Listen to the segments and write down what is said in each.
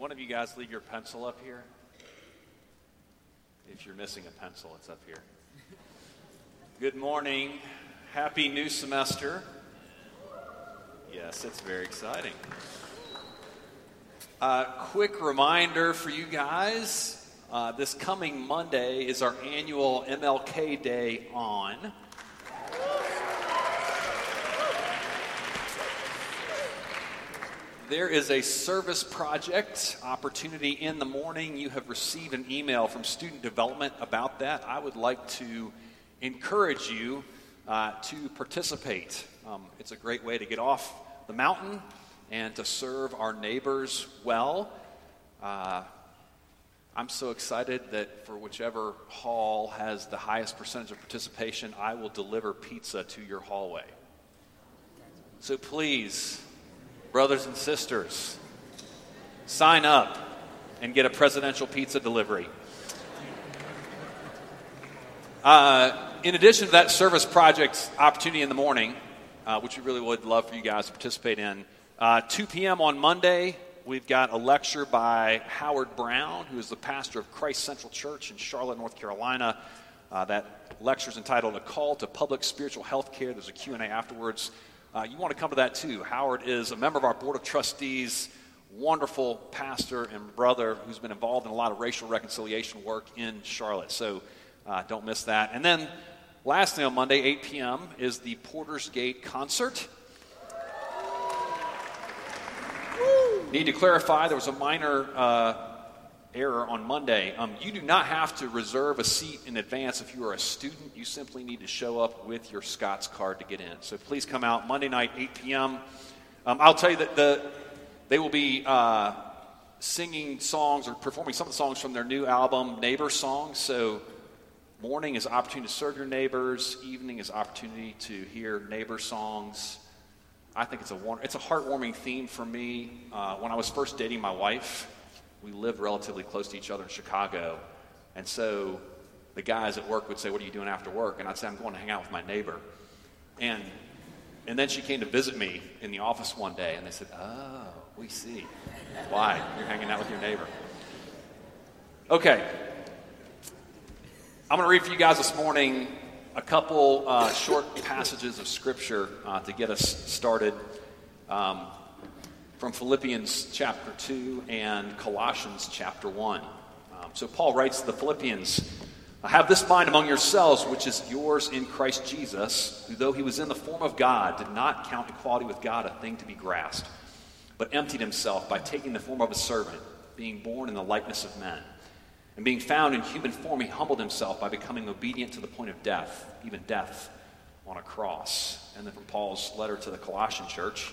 one of you guys leave your pencil up here? If you're missing a pencil, it's up here. Good morning. Happy new semester. Yes, it's very exciting. Uh, quick reminder for you guys uh, this coming Monday is our annual MLK Day on. There is a service project opportunity in the morning. You have received an email from student development about that. I would like to encourage you uh, to participate. Um, it's a great way to get off the mountain and to serve our neighbors well. Uh, I'm so excited that for whichever hall has the highest percentage of participation, I will deliver pizza to your hallway. So please, brothers and sisters, sign up and get a presidential pizza delivery. Uh, in addition to that service project opportunity in the morning, uh, which we really would love for you guys to participate in, uh, 2 p.m. on Monday, we've got a lecture by Howard Brown, who is the pastor of Christ Central Church in Charlotte, North Carolina. Uh, that lecture is entitled "A Call to Public Spiritual Health Care." There's a Q and A afterwards uh, you want to come to that too. Howard is a member of our board of trustees, wonderful pastor and brother who's been involved in a lot of racial reconciliation work in Charlotte. So uh, don't miss that. And then lastly on Monday, 8 p.m., is the Porter's Gate concert. Need to clarify there was a minor uh, error on Monday. Um, you do not have to reserve a seat in advance if you are a student. You simply need to show up with your Scots card to get in. So please come out Monday night, 8 p.m. Um, I'll tell you that the, they will be uh, singing songs or performing some of the songs from their new album, Neighbor Songs. So morning is opportunity to serve your neighbors. Evening is opportunity to hear neighbor songs. I think it's a it's a heartwarming theme for me. Uh, when I was first dating my wife, we lived relatively close to each other in Chicago. And so the guys at work would say, What are you doing after work? And I'd say, I'm going to hang out with my neighbor. And, and then she came to visit me in the office one day, and they said, Oh, we see. Why? You're hanging out with your neighbor. Okay. I'm going to read for you guys this morning a couple uh, short passages of Scripture uh, to get us started. Um, from Philippians chapter 2 and Colossians chapter 1. Um, so Paul writes to the Philippians Have this mind among yourselves, which is yours in Christ Jesus, who, though he was in the form of God, did not count equality with God a thing to be grasped, but emptied himself by taking the form of a servant, being born in the likeness of men. And being found in human form, he humbled himself by becoming obedient to the point of death, even death on a cross. And then from Paul's letter to the Colossian church,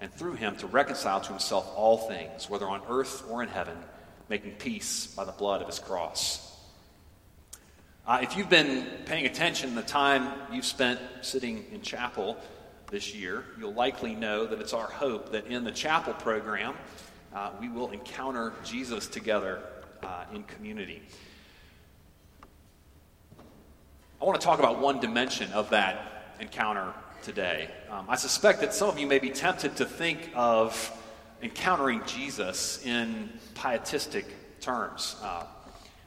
and through him to reconcile to himself all things, whether on earth or in heaven, making peace by the blood of his cross. Uh, if you've been paying attention the time you've spent sitting in chapel this year, you'll likely know that it's our hope that in the chapel program, uh, we will encounter Jesus together uh, in community. I want to talk about one dimension of that encounter today. Um, I suspect that some of you may be tempted to think of encountering Jesus in pietistic terms. Uh,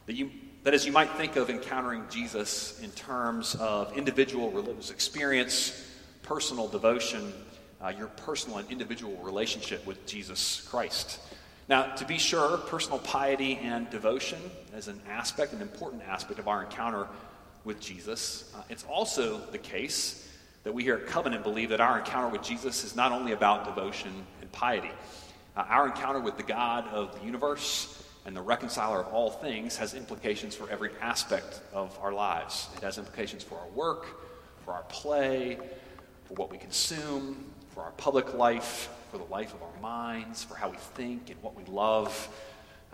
that, you, that is, you might think of encountering Jesus in terms of individual religious experience, personal devotion, uh, your personal and individual relationship with Jesus Christ. Now, to be sure, personal piety and devotion is an aspect, an important aspect of our encounter with Jesus. Uh, it's also the case that we here at Covenant believe that our encounter with Jesus is not only about devotion and piety. Uh, our encounter with the God of the universe and the reconciler of all things has implications for every aspect of our lives. It has implications for our work, for our play, for what we consume, for our public life, for the life of our minds, for how we think and what we love.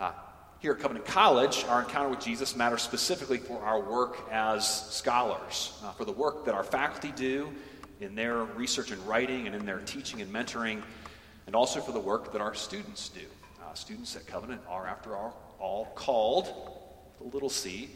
Uh, here at Covenant College, our encounter with Jesus matters specifically for our work as scholars, uh, for the work that our faculty do in their research and writing and in their teaching and mentoring, and also for the work that our students do. Uh, students at Covenant are, after all, all called, the little c,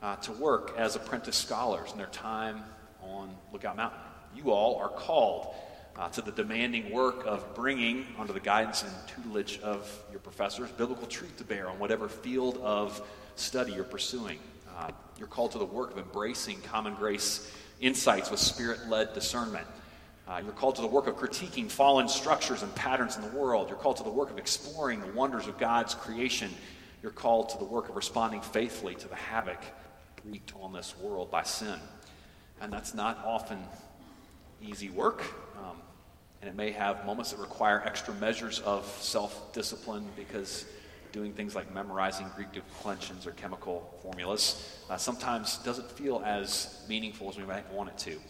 uh, to work as apprentice scholars in their time on Lookout Mountain. You all are called uh, to the demanding work of bringing, under the guidance and tutelage of your professors, biblical truth to bear on whatever field of study you're pursuing. Uh, you're called to the work of embracing common grace insights with spirit led discernment. Uh, you're called to the work of critiquing fallen structures and patterns in the world. You're called to the work of exploring the wonders of God's creation. You're called to the work of responding faithfully to the havoc wreaked on this world by sin. And that's not often easy work. Um, and it may have moments that require extra measures of self discipline because doing things like memorizing Greek declensions or chemical formulas uh, sometimes doesn't feel as meaningful as we might want it to.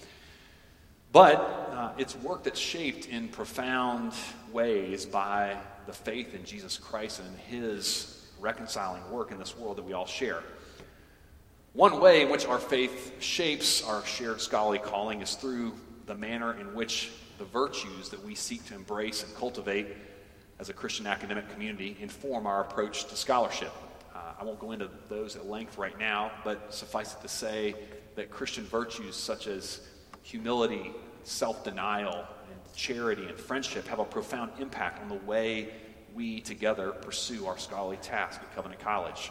But uh, it's work that's shaped in profound ways by the faith in Jesus Christ and his reconciling work in this world that we all share. One way in which our faith shapes our shared scholarly calling is through the manner in which the virtues that we seek to embrace and cultivate as a Christian academic community inform our approach to scholarship. Uh, I won't go into those at length right now, but suffice it to say that Christian virtues such as humility, self denial, and charity and friendship have a profound impact on the way we together pursue our scholarly task at Covenant College.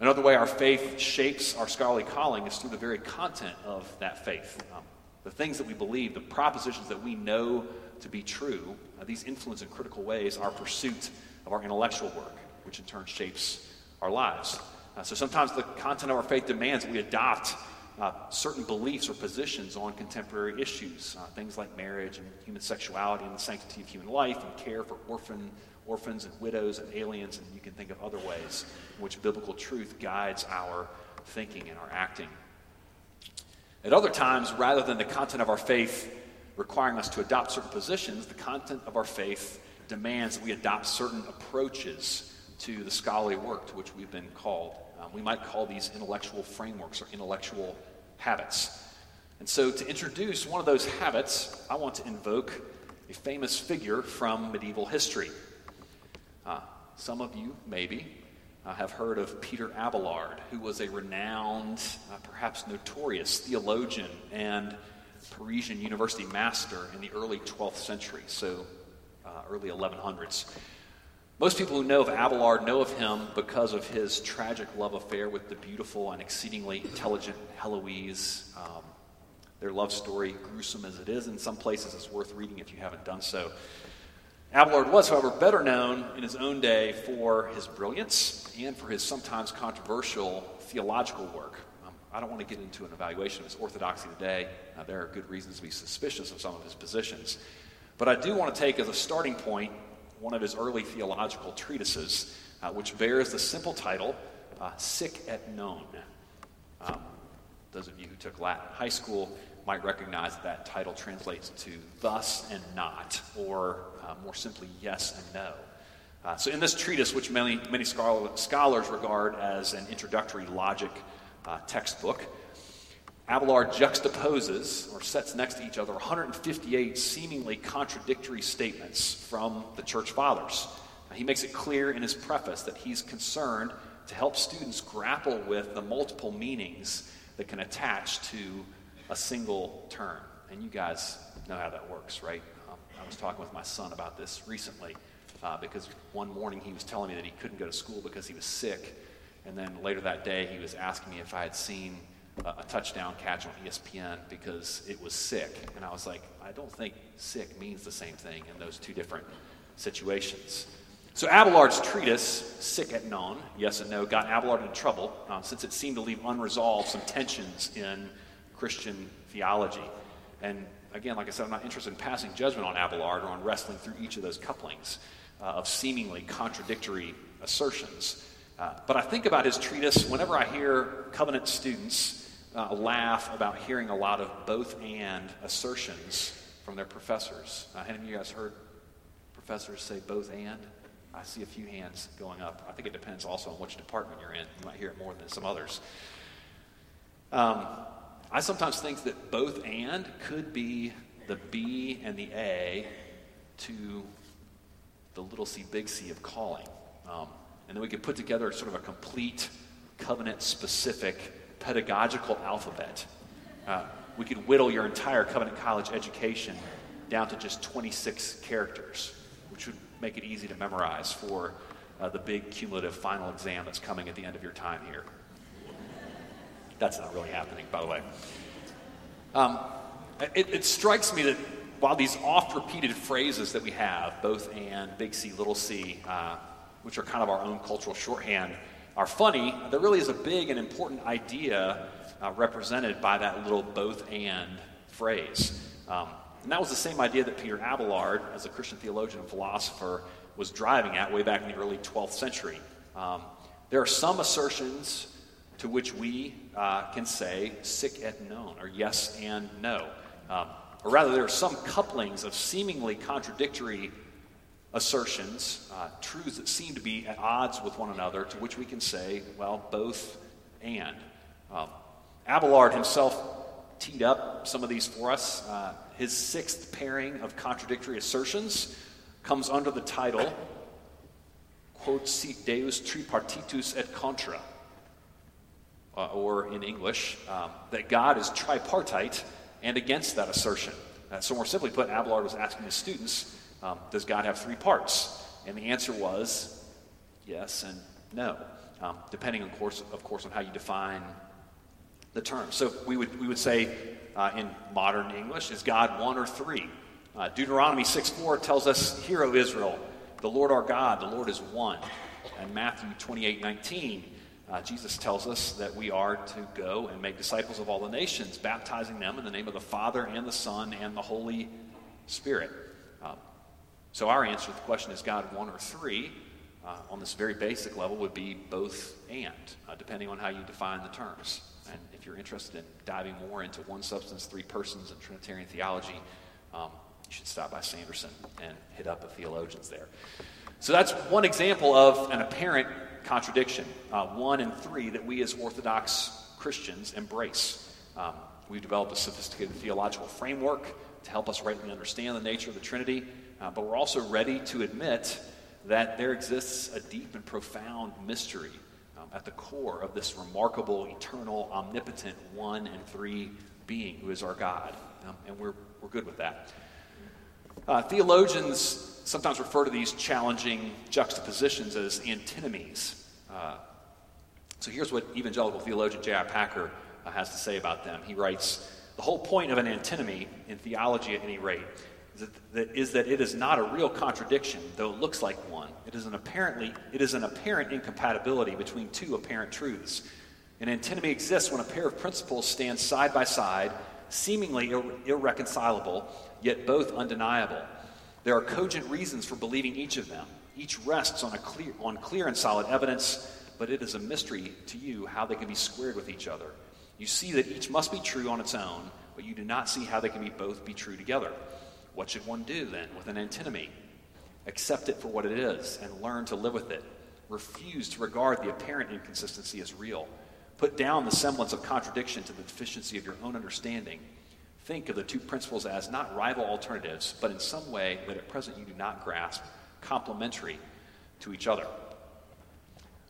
Another way our faith shapes our scholarly calling is through the very content of that faith. Um, the things that we believe, the propositions that we know to be true, uh, these influence in critical ways our pursuit of our intellectual work, which in turn shapes our lives. Uh, so sometimes the content of our faith demands that we adopt uh, certain beliefs or positions on contemporary issues, uh, things like marriage and human sexuality and the sanctity of human life and care for orphan, orphans and widows and aliens, and you can think of other ways in which biblical truth guides our thinking and our acting. At other times, rather than the content of our faith requiring us to adopt certain positions, the content of our faith demands that we adopt certain approaches to the scholarly work to which we've been called. Um, we might call these intellectual frameworks or intellectual habits. And so, to introduce one of those habits, I want to invoke a famous figure from medieval history. Uh, some of you, maybe, uh, have heard of Peter Abelard, who was a renowned, uh, perhaps notorious theologian and Parisian university master in the early 12th century, so uh, early 1100s. Most people who know of Abelard know of him because of his tragic love affair with the beautiful and exceedingly intelligent Heloise. Um, their love story, gruesome as it is in some places, is worth reading if you haven't done so. Abelard was, however, better known in his own day for his brilliance and for his sometimes controversial theological work. Um, I don't want to get into an evaluation of his orthodoxy today. Uh, there are good reasons to be suspicious of some of his positions. But I do want to take as a starting point one of his early theological treatises, uh, which bears the simple title, uh, Sic et Non. Um, those of you who took Latin in high school might recognize that, that title translates to thus and not, or uh, more simply, yes and no. Uh, so, in this treatise, which many, many scholars regard as an introductory logic uh, textbook, Abelard juxtaposes or sets next to each other 158 seemingly contradictory statements from the church fathers. he makes it clear in his preface that he's concerned to help students grapple with the multiple meanings that can attach to a single term. And you guys know how that works, right? Um, I was talking with my son about this recently uh, because one morning he was telling me that he couldn't go to school because he was sick. And then later that day, he was asking me if I had seen a, touchdown catch on ESPN because it was sick. And I was like, I don't think sick means the same thing in those two different situations. So Abelard's treatise, Sic et Non, yes and no, got Abelard in trouble um, since it seemed to leave unresolved some tensions in Christian theology. And again, like I said, I'm not interested in passing judgment on Abelard or on wrestling through each of those couplings uh, of seemingly contradictory assertions. Uh, but I think about his treatise whenever I hear covenant students uh, laugh about hearing a lot of both and assertions from their professors. Uh, any of you guys heard professors say both and? I see a few hands going up. I think it depends also on which department you're in. You might hear it more than some others. Um, I sometimes think that both and could be the B and the A to the little c, big C of calling. Um, and then we could put together sort of a complete covenant specific pedagogical alphabet. Uh, we could whittle your entire Covenant College education down to just 26 characters, which would make it easy to memorize for uh, the big cumulative final exam that's coming at the end of your time here. That's not really happening, by the way. Um, it, it strikes me that while these oft repeated phrases that we have, both and, big C, little c, uh, which are kind of our own cultural shorthand, are funny, there really is a big and important idea uh, represented by that little both and phrase. Um, and that was the same idea that Peter Abelard, as a Christian theologian and philosopher, was driving at way back in the early 12th century. Um, there are some assertions to which we uh, can say sic et non, or yes and no. Um, or rather, there are some couplings of seemingly contradictory assertions, uh, truths that seem to be at odds with one another, to which we can say, well, both and. Um, Abelard himself teed up some of these for us. Uh, his sixth pairing of contradictory assertions comes under the title, Quod sit Deus tripartitus et contra, uh, or in English, um, that God is tripartite and against that assertion. Uh, so, more simply put, Abelard was asking his students, um, Does God have three parts? And the answer was yes and no, um, depending, of course, of course, on how you define the term. So, we would, we would say uh, in modern English, Is God one or three? Uh, Deuteronomy 6 4 tells us, Hear, O Israel, the Lord our God, the Lord is one. And Matthew 28 19 uh, Jesus tells us that we are to go and make disciples of all the nations, baptizing them in the name of the Father and the Son and the Holy Spirit. Um, so, our answer to the question is God one or three? Uh, on this very basic level, would be both and, uh, depending on how you define the terms. And if you're interested in diving more into one substance, three persons, and Trinitarian theology, um, you should stop by Sanderson and hit up the theologians there. So that's one example of an apparent contradiction, uh, one and three, that we as Orthodox Christians embrace. Um, we've developed a sophisticated theological framework to help us rightly understand the nature of the Trinity, uh, but we're also ready to admit that there exists a deep and profound mystery um, at the core of this remarkable, eternal, omnipotent one and three being who is our God. Um, and we're, we're good with that. Uh, theologians sometimes refer to these challenging juxtapositions as antinomies. Uh, so here's what evangelical theologian J.I. Packer uh, has to say about them. He writes The whole point of an antinomy, in theology at any rate, is that, that, is that it is not a real contradiction, though it looks like one. It is an apparently it is an apparent incompatibility between two apparent truths. An antinomy exists when a pair of principles stand side by side, seemingly irre- irreconcilable, yet both undeniable. There are cogent reasons for believing each of them. Each rests on, clear, on clear and solid evidence, but it is a mystery to you how they can be squared with each other. You see that each must be true on its own, but you do not see how they can be both be true together. What should one do then with an antinomy? Accept it for what it is and learn to live with it. Refuse to regard the apparent inconsistency as real. Put down the semblance of contradiction to the deficiency of your own understanding think of the two principles as not rival alternatives, but in some way that at present you do not grasp, complementary to each other.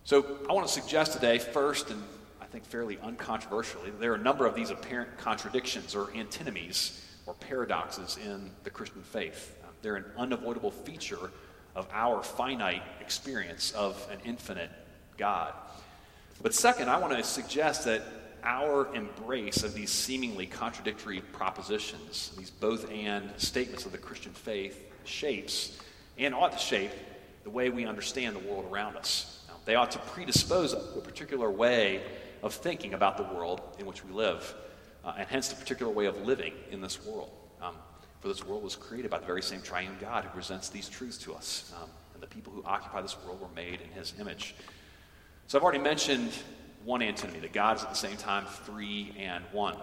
So I want to suggest today, first, and I think fairly uncontroversially, there are a number of these apparent contradictions or antinomies or paradoxes in the Christian faith. They're an unavoidable feature of our finite experience of an infinite God. But second, I want to suggest that our embrace of these seemingly contradictory propositions, these both and statements of the Christian faith, shapes and ought to shape the way we understand the world around us. Now, they ought to predispose a particular way of thinking about the world in which we live, uh, and hence the particular way of living in this world. Um, for this world was created by the very same triune God who presents these truths to us. Um, and the people who occupy this world were made in his image. So I've already mentioned one antinomy, that God is at the same time three and one.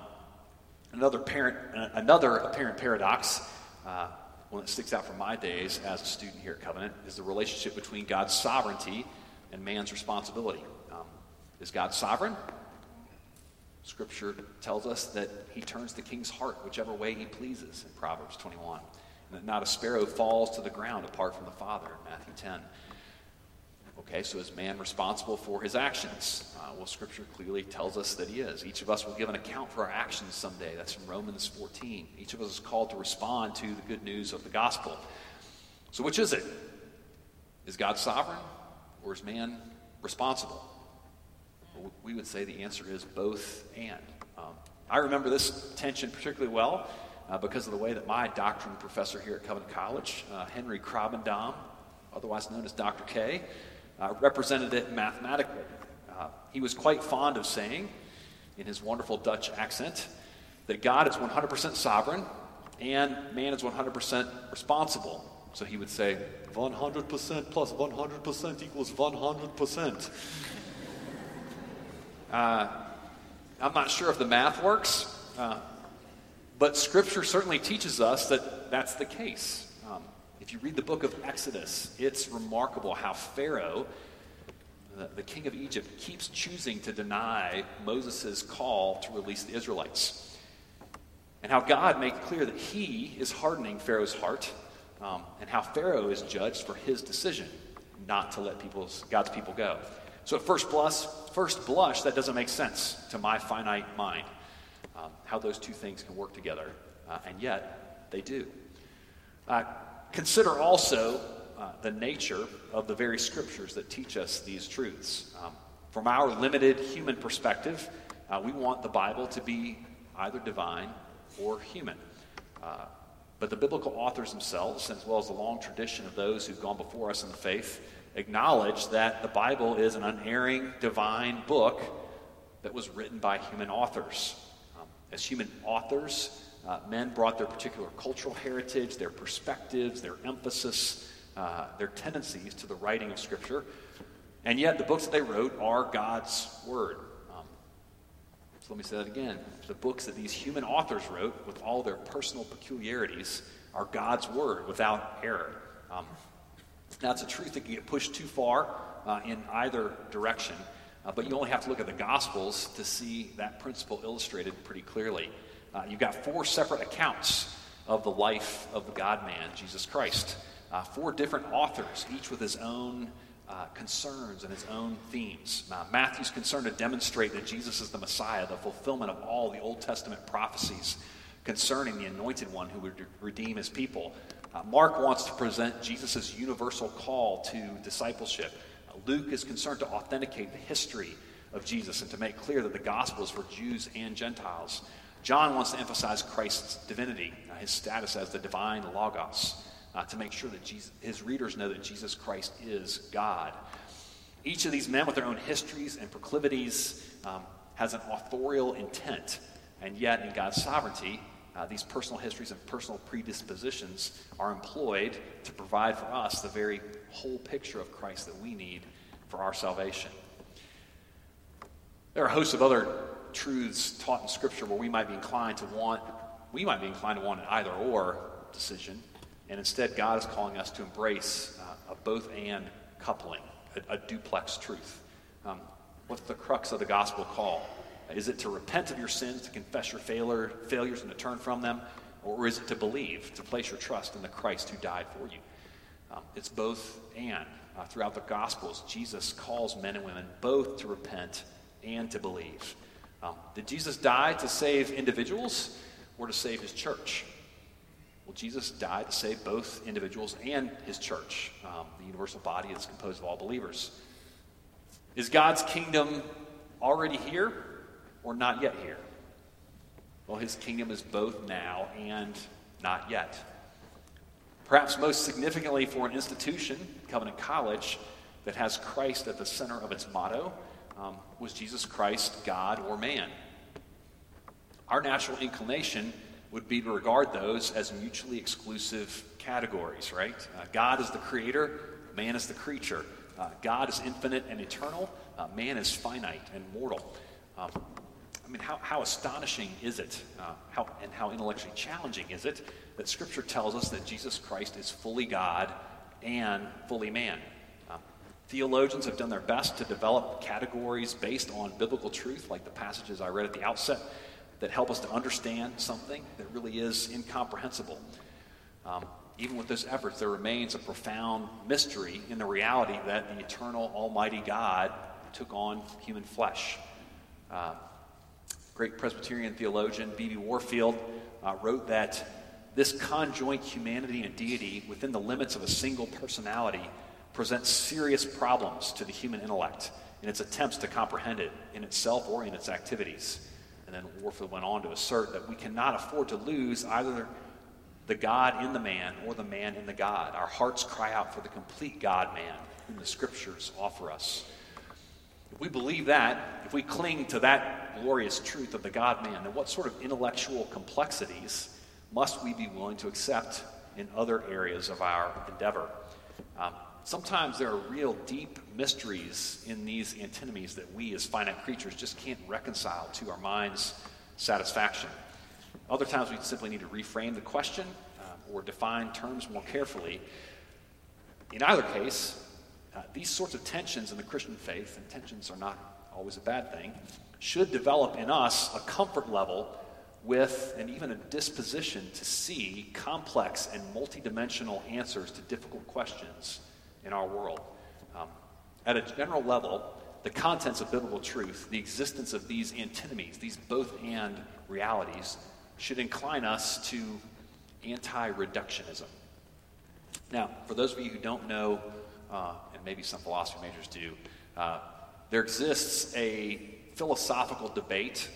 Another, parent, uh, another apparent paradox uh, one that sticks out from my days as a student here at Covenant is the relationship between God's sovereignty and man's responsibility. Um, is God sovereign? Scripture tells us that he turns the king's heart whichever way he pleases in Proverbs 21. And that not a sparrow falls to the ground apart from the Father in Matthew 10. Okay, so is man responsible for his actions? Uh, well, Scripture clearly tells us that he is. Each of us will give an account for our actions someday. That's from Romans 14. Each of us is called to respond to the good news of the gospel. So, which is it? Is God sovereign or is man responsible? Well, we would say the answer is both and. Um, I remember this tension particularly well uh, because of the way that my doctrine professor here at Covenant College, uh, Henry Krabbendam, otherwise known as Dr. K, uh, represented it mathematically. Uh, he was quite fond of saying, in his wonderful Dutch accent, that God is 100% sovereign and man is 100% responsible. So he would say, 100% plus 100% equals 100%. Uh, I'm not sure if the math works, uh, but Scripture certainly teaches us that that's the case. If you read the book of Exodus, it's remarkable how Pharaoh, the, the king of Egypt, keeps choosing to deny Moses' call to release the Israelites. And how God made clear that he is hardening Pharaoh's heart, um, and how Pharaoh is judged for his decision not to let people's, God's people go. So at first blush, first blush, that doesn't make sense to my finite mind, um, how those two things can work together. Uh, and yet, they do. Uh, Consider also uh, the nature of the very scriptures that teach us these truths. Um, from our limited human perspective, uh, we want the Bible to be either divine or human. Uh, but the biblical authors themselves, as well as the long tradition of those who've gone before us in the faith, acknowledge that the Bible is an unerring divine book that was written by human authors. Um, as human authors, uh, men brought their particular cultural heritage, their perspectives, their emphasis, uh, their tendencies to the writing of Scripture. And yet, the books that they wrote are God's Word. Um, so let me say that again. The books that these human authors wrote, with all their personal peculiarities, are God's Word without error. Um, now, it's a truth that can get pushed too far uh, in either direction, uh, but you only have to look at the Gospels to see that principle illustrated pretty clearly. Uh, you've got four separate accounts of the life of the God man, Jesus Christ. Uh, four different authors, each with his own uh, concerns and his own themes. Uh, Matthew's concerned to demonstrate that Jesus is the Messiah, the fulfillment of all the Old Testament prophecies concerning the anointed one who would redeem his people. Uh, Mark wants to present Jesus' universal call to discipleship. Uh, Luke is concerned to authenticate the history of Jesus and to make clear that the gospel is for Jews and Gentiles. John wants to emphasize Christ's divinity, uh, his status as the divine Logos, uh, to make sure that Jesus, his readers know that Jesus Christ is God. Each of these men, with their own histories and proclivities, um, has an authorial intent, and yet, in God's sovereignty, uh, these personal histories and personal predispositions are employed to provide for us the very whole picture of Christ that we need for our salvation. There are a host of other truths taught in Scripture where we might be inclined to want, we might be inclined to want an either or decision. And instead, God is calling us to embrace uh, a both and coupling, a, a duplex truth. Um, what's the crux of the gospel call? Is it to repent of your sins, to confess your failure, failures, and to turn from them? Or is it to believe, to place your trust in the Christ who died for you? Um, it's both and. Uh, throughout the Gospels, Jesus calls men and women both to repent and to believe. Um, did Jesus die to save individuals or to save his church? Well, Jesus died to save both individuals and his church, um, the universal body that's composed of all believers. Is God's kingdom already here or not yet here? Well, his kingdom is both now and not yet. Perhaps most significantly for an institution, Covenant College, that has Christ at the center of its motto, um, was Jesus Christ God or man? Our natural inclination would be to regard those as mutually exclusive categories, right? Uh, God is the creator, man is the creature. Uh, God is infinite and eternal, uh, man is finite and mortal. Um, I mean, how, how astonishing is it, uh, how, and how intellectually challenging is it that Scripture tells us that Jesus Christ is fully God and fully man. Theologians have done their best to develop categories based on biblical truth, like the passages I read at the outset, that help us to understand something that really is incomprehensible. Um, even with those efforts, there remains a profound mystery in the reality that the eternal, almighty God took on human flesh. Uh, great Presbyterian theologian B.B. Warfield uh, wrote that this conjoint humanity and deity within the limits of a single personality presents serious problems to the human intellect in its attempts to comprehend it in itself or in its activities. And then Warfield went on to assert that we cannot afford to lose either the God in the man or the man in the God. Our hearts cry out for the complete God man whom the scriptures offer us. If we believe that, if we cling to that glorious truth of the God man, then what sort of intellectual complexities must we be willing to accept in other areas of our endeavor? Um, sometimes there are real deep mysteries in these antinomies that we as finite creatures just can't reconcile to our mind's satisfaction. Other times we simply need to reframe the question uh, or define terms more carefully. In either case, uh, these sorts of tensions in the Christian faith, and tensions are not always a bad thing, should develop in us a comfort level with and even a disposition to see complex and multidimensional answers to difficult questions in our world. Um, at a general level, the contents of biblical truth, the existence of these antinomies, these both and realities, should incline us to anti reductionism. Now, for those of you who don't know, uh, and maybe some philosophy majors do, uh, there exists a philosophical debate.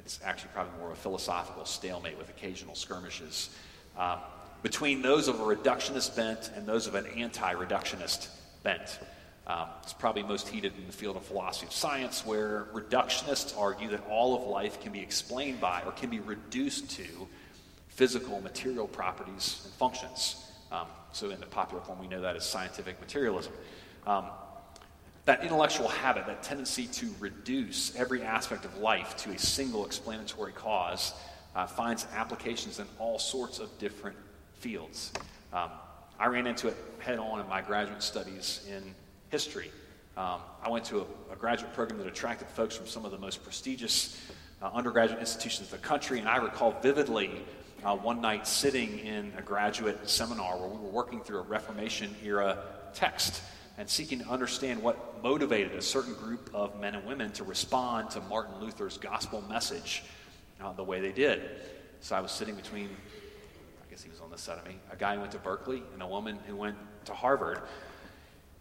It's actually probably more of a philosophical stalemate with occasional skirmishes um, between those of a reductionist bent and those of an anti reductionist bent. Um, it's probably most heated in the field of philosophy of science, where reductionists argue that all of life can be explained by or can be reduced to physical, material properties and functions. Um, so, in the popular form, we know that as scientific materialism. Um, that intellectual habit, that tendency to reduce every aspect of life to a single explanatory cause, uh, finds applications in all sorts of different fields. Um, I ran into it head on in my graduate studies in history. Um, I went to a, a, graduate program that attracted folks from some of the most prestigious uh, undergraduate institutions of the country, and I recall vividly uh, one night sitting in a graduate seminar where we were working through a Reformation era text and seeking to understand what motivated a certain group of men and women to respond to Martin Luther's gospel message uh, the way they did. So I was sitting between, Guess he was on this side of me, a guy who went to Berkeley and a woman who went to Harvard.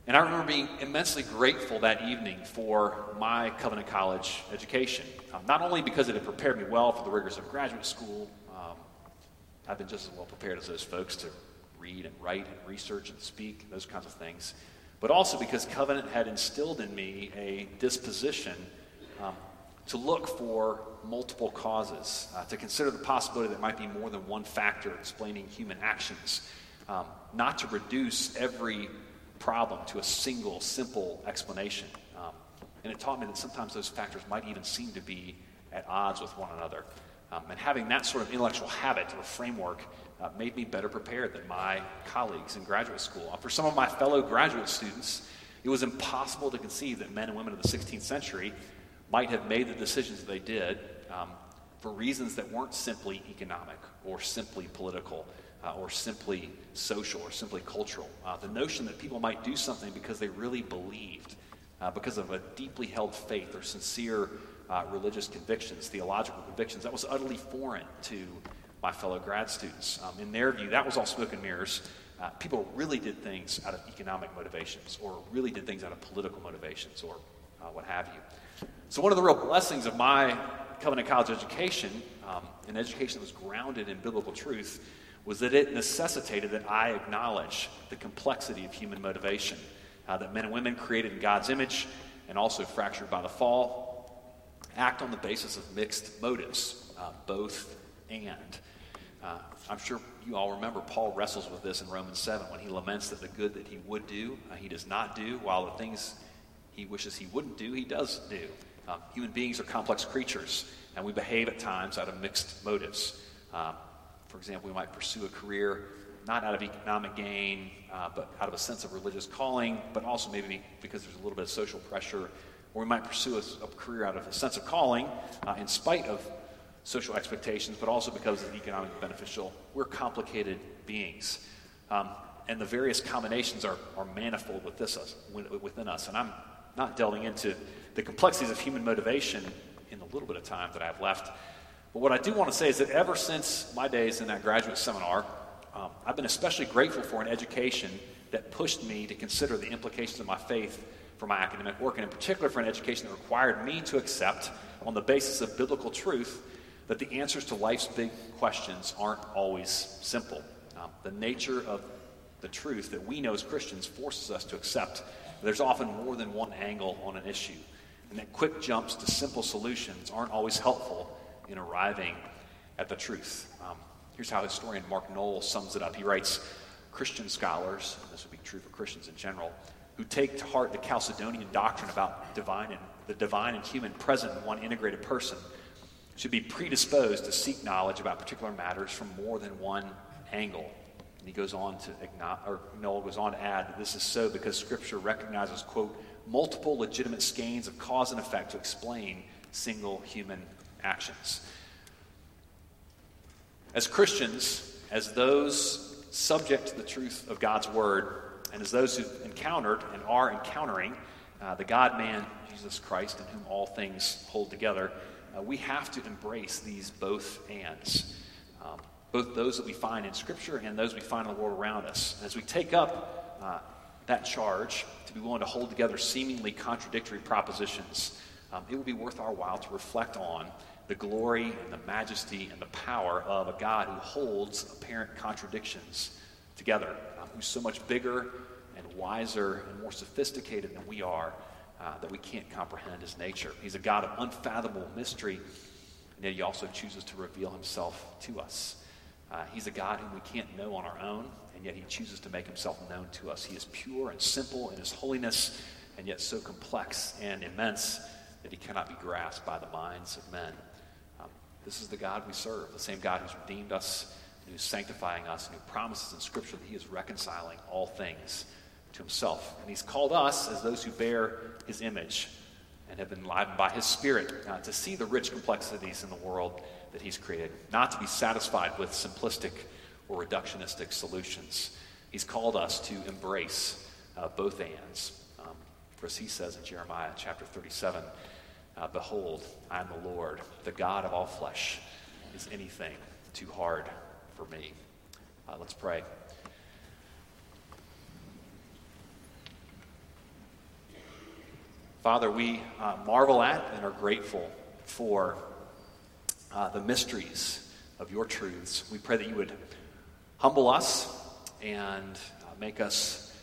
And I remember being immensely grateful that evening for my Covenant College education. Um, not only because it had prepared me well for the rigors of graduate school, I've been just as well prepared as those folks to read and write and research and speak, those kinds of things. But also because Covenant had instilled in me a disposition um, to look for multiple causes, uh, to consider the possibility that might be more than one factor explaining human actions, um, not to reduce every problem to a single, simple explanation. Um, and it taught me that sometimes those factors might even seem to be at odds with one another. Um, and having that sort of intellectual habit or framework uh, made me better prepared than my colleagues in graduate school. Uh, for some of my fellow graduate students, it was impossible to conceive that men and women of the 16th century might have made the decisions they did um, for reasons that weren't simply economic or simply political uh, or simply social or simply cultural. Uh, the notion that people might do something because they really believed, uh, because of a deeply held faith or sincere uh, religious convictions, theological convictions. That was utterly foreign to my fellow grad students. Um, in their view, that was all smoke and mirrors. Uh, people really did things out of economic motivations or really did things out of political motivations or uh, what have you. So, one of the real blessings of my Covenant College education, um, an education that was grounded in biblical truth, was that it necessitated that I acknowledge the complexity of human motivation, uh, that men and women created in God's image and also fractured by the fall act on the basis of mixed motives, uh, both and. Uh, I'm sure you all remember Paul wrestles with this in Romans 7 when he laments that the good that he would do, uh, he does not do, while the things he wishes he wouldn't do, he does do. Um, human beings are complex creatures, and we behave at times out of mixed motives. Um, for example, we might pursue a career not out of economic gain, uh, but out of a sense of religious calling, but also maybe because there's a little bit of social pressure. Or we might pursue a, a career out of a sense of calling uh, in spite of social expectations, but also because it's economically beneficial. We're complicated beings. Um, and the various combinations are, are manifold us, within us. And I'm not delving into the complexities of human motivation in the little bit of time that I have left. But what I do want to say is that ever since my days in that graduate seminar, um, I've been especially grateful for an education that pushed me to consider the implications of my faith for my academic work, and in particular for an education that required me to accept, on the basis of biblical truth, that the answers to life's big questions aren't always simple. Um, the nature of the truth that we know as Christians forces us to accept there's often more than one angle on an issue, and that quick jumps to simple solutions aren't always helpful in arriving at the truth. Um, here's how historian Mark Noll sums it up. He writes Christian scholars, and this would be true for Christians in general, who take to heart the Chalcedonian doctrine about divine and the divine and human present in one integrated person should be predisposed to seek knowledge about particular matters from more than one angle. He goes on to or Noll goes on to add that this is so because Scripture recognizes, quote, multiple legitimate skeins of cause and effect to explain single human actions. As Christians, as those subject to the truth of God's Word, and as those who've encountered and are encountering uh, the God man, Jesus Christ, in whom all things hold together, uh, we have to embrace these both ands. Both those that we find in Scripture and those we find in the world around us. As we take up uh, that charge to be willing to hold together seemingly contradictory propositions, um, it will be worth our while to reflect on the glory and the majesty and the power of a God who holds apparent contradictions together, um, who's so much bigger and wiser and more sophisticated than we are uh, that we can't comprehend his nature. He's a God of unfathomable mystery, and yet he also chooses to reveal himself to us. Uh, he's a God whom we can't know on our own, and yet he chooses to make himself known to us. He is pure and simple in his holiness, and yet so complex and immense that he cannot be grasped by the minds of men. Um, this is the God we serve, the same God who's redeemed us, and who's sanctifying us, and who promises in Scripture that he is reconciling all things to himself. And he's called us, as those who bear his image and have been enlivened by his Spirit, uh, to see the rich complexities in the world that He's created, not to be satisfied with simplistic or reductionistic solutions. He's called us to embrace uh, both ands. Um, for as He says in Jeremiah chapter 37, uh, Behold, I am the Lord, the God of all flesh. Is anything too hard for me? Uh, let's pray. Father, we uh, marvel at and are grateful for uh, the mysteries of your truths. We pray that you would humble us and uh, make us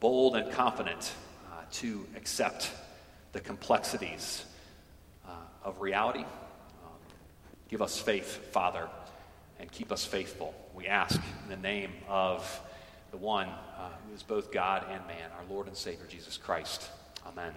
bold and confident uh, to accept the complexities uh, of reality. Um, give us faith, Father, and keep us faithful. We ask in the name of the one uh, who is both God and man, our Lord and Savior, Jesus Christ. Amen.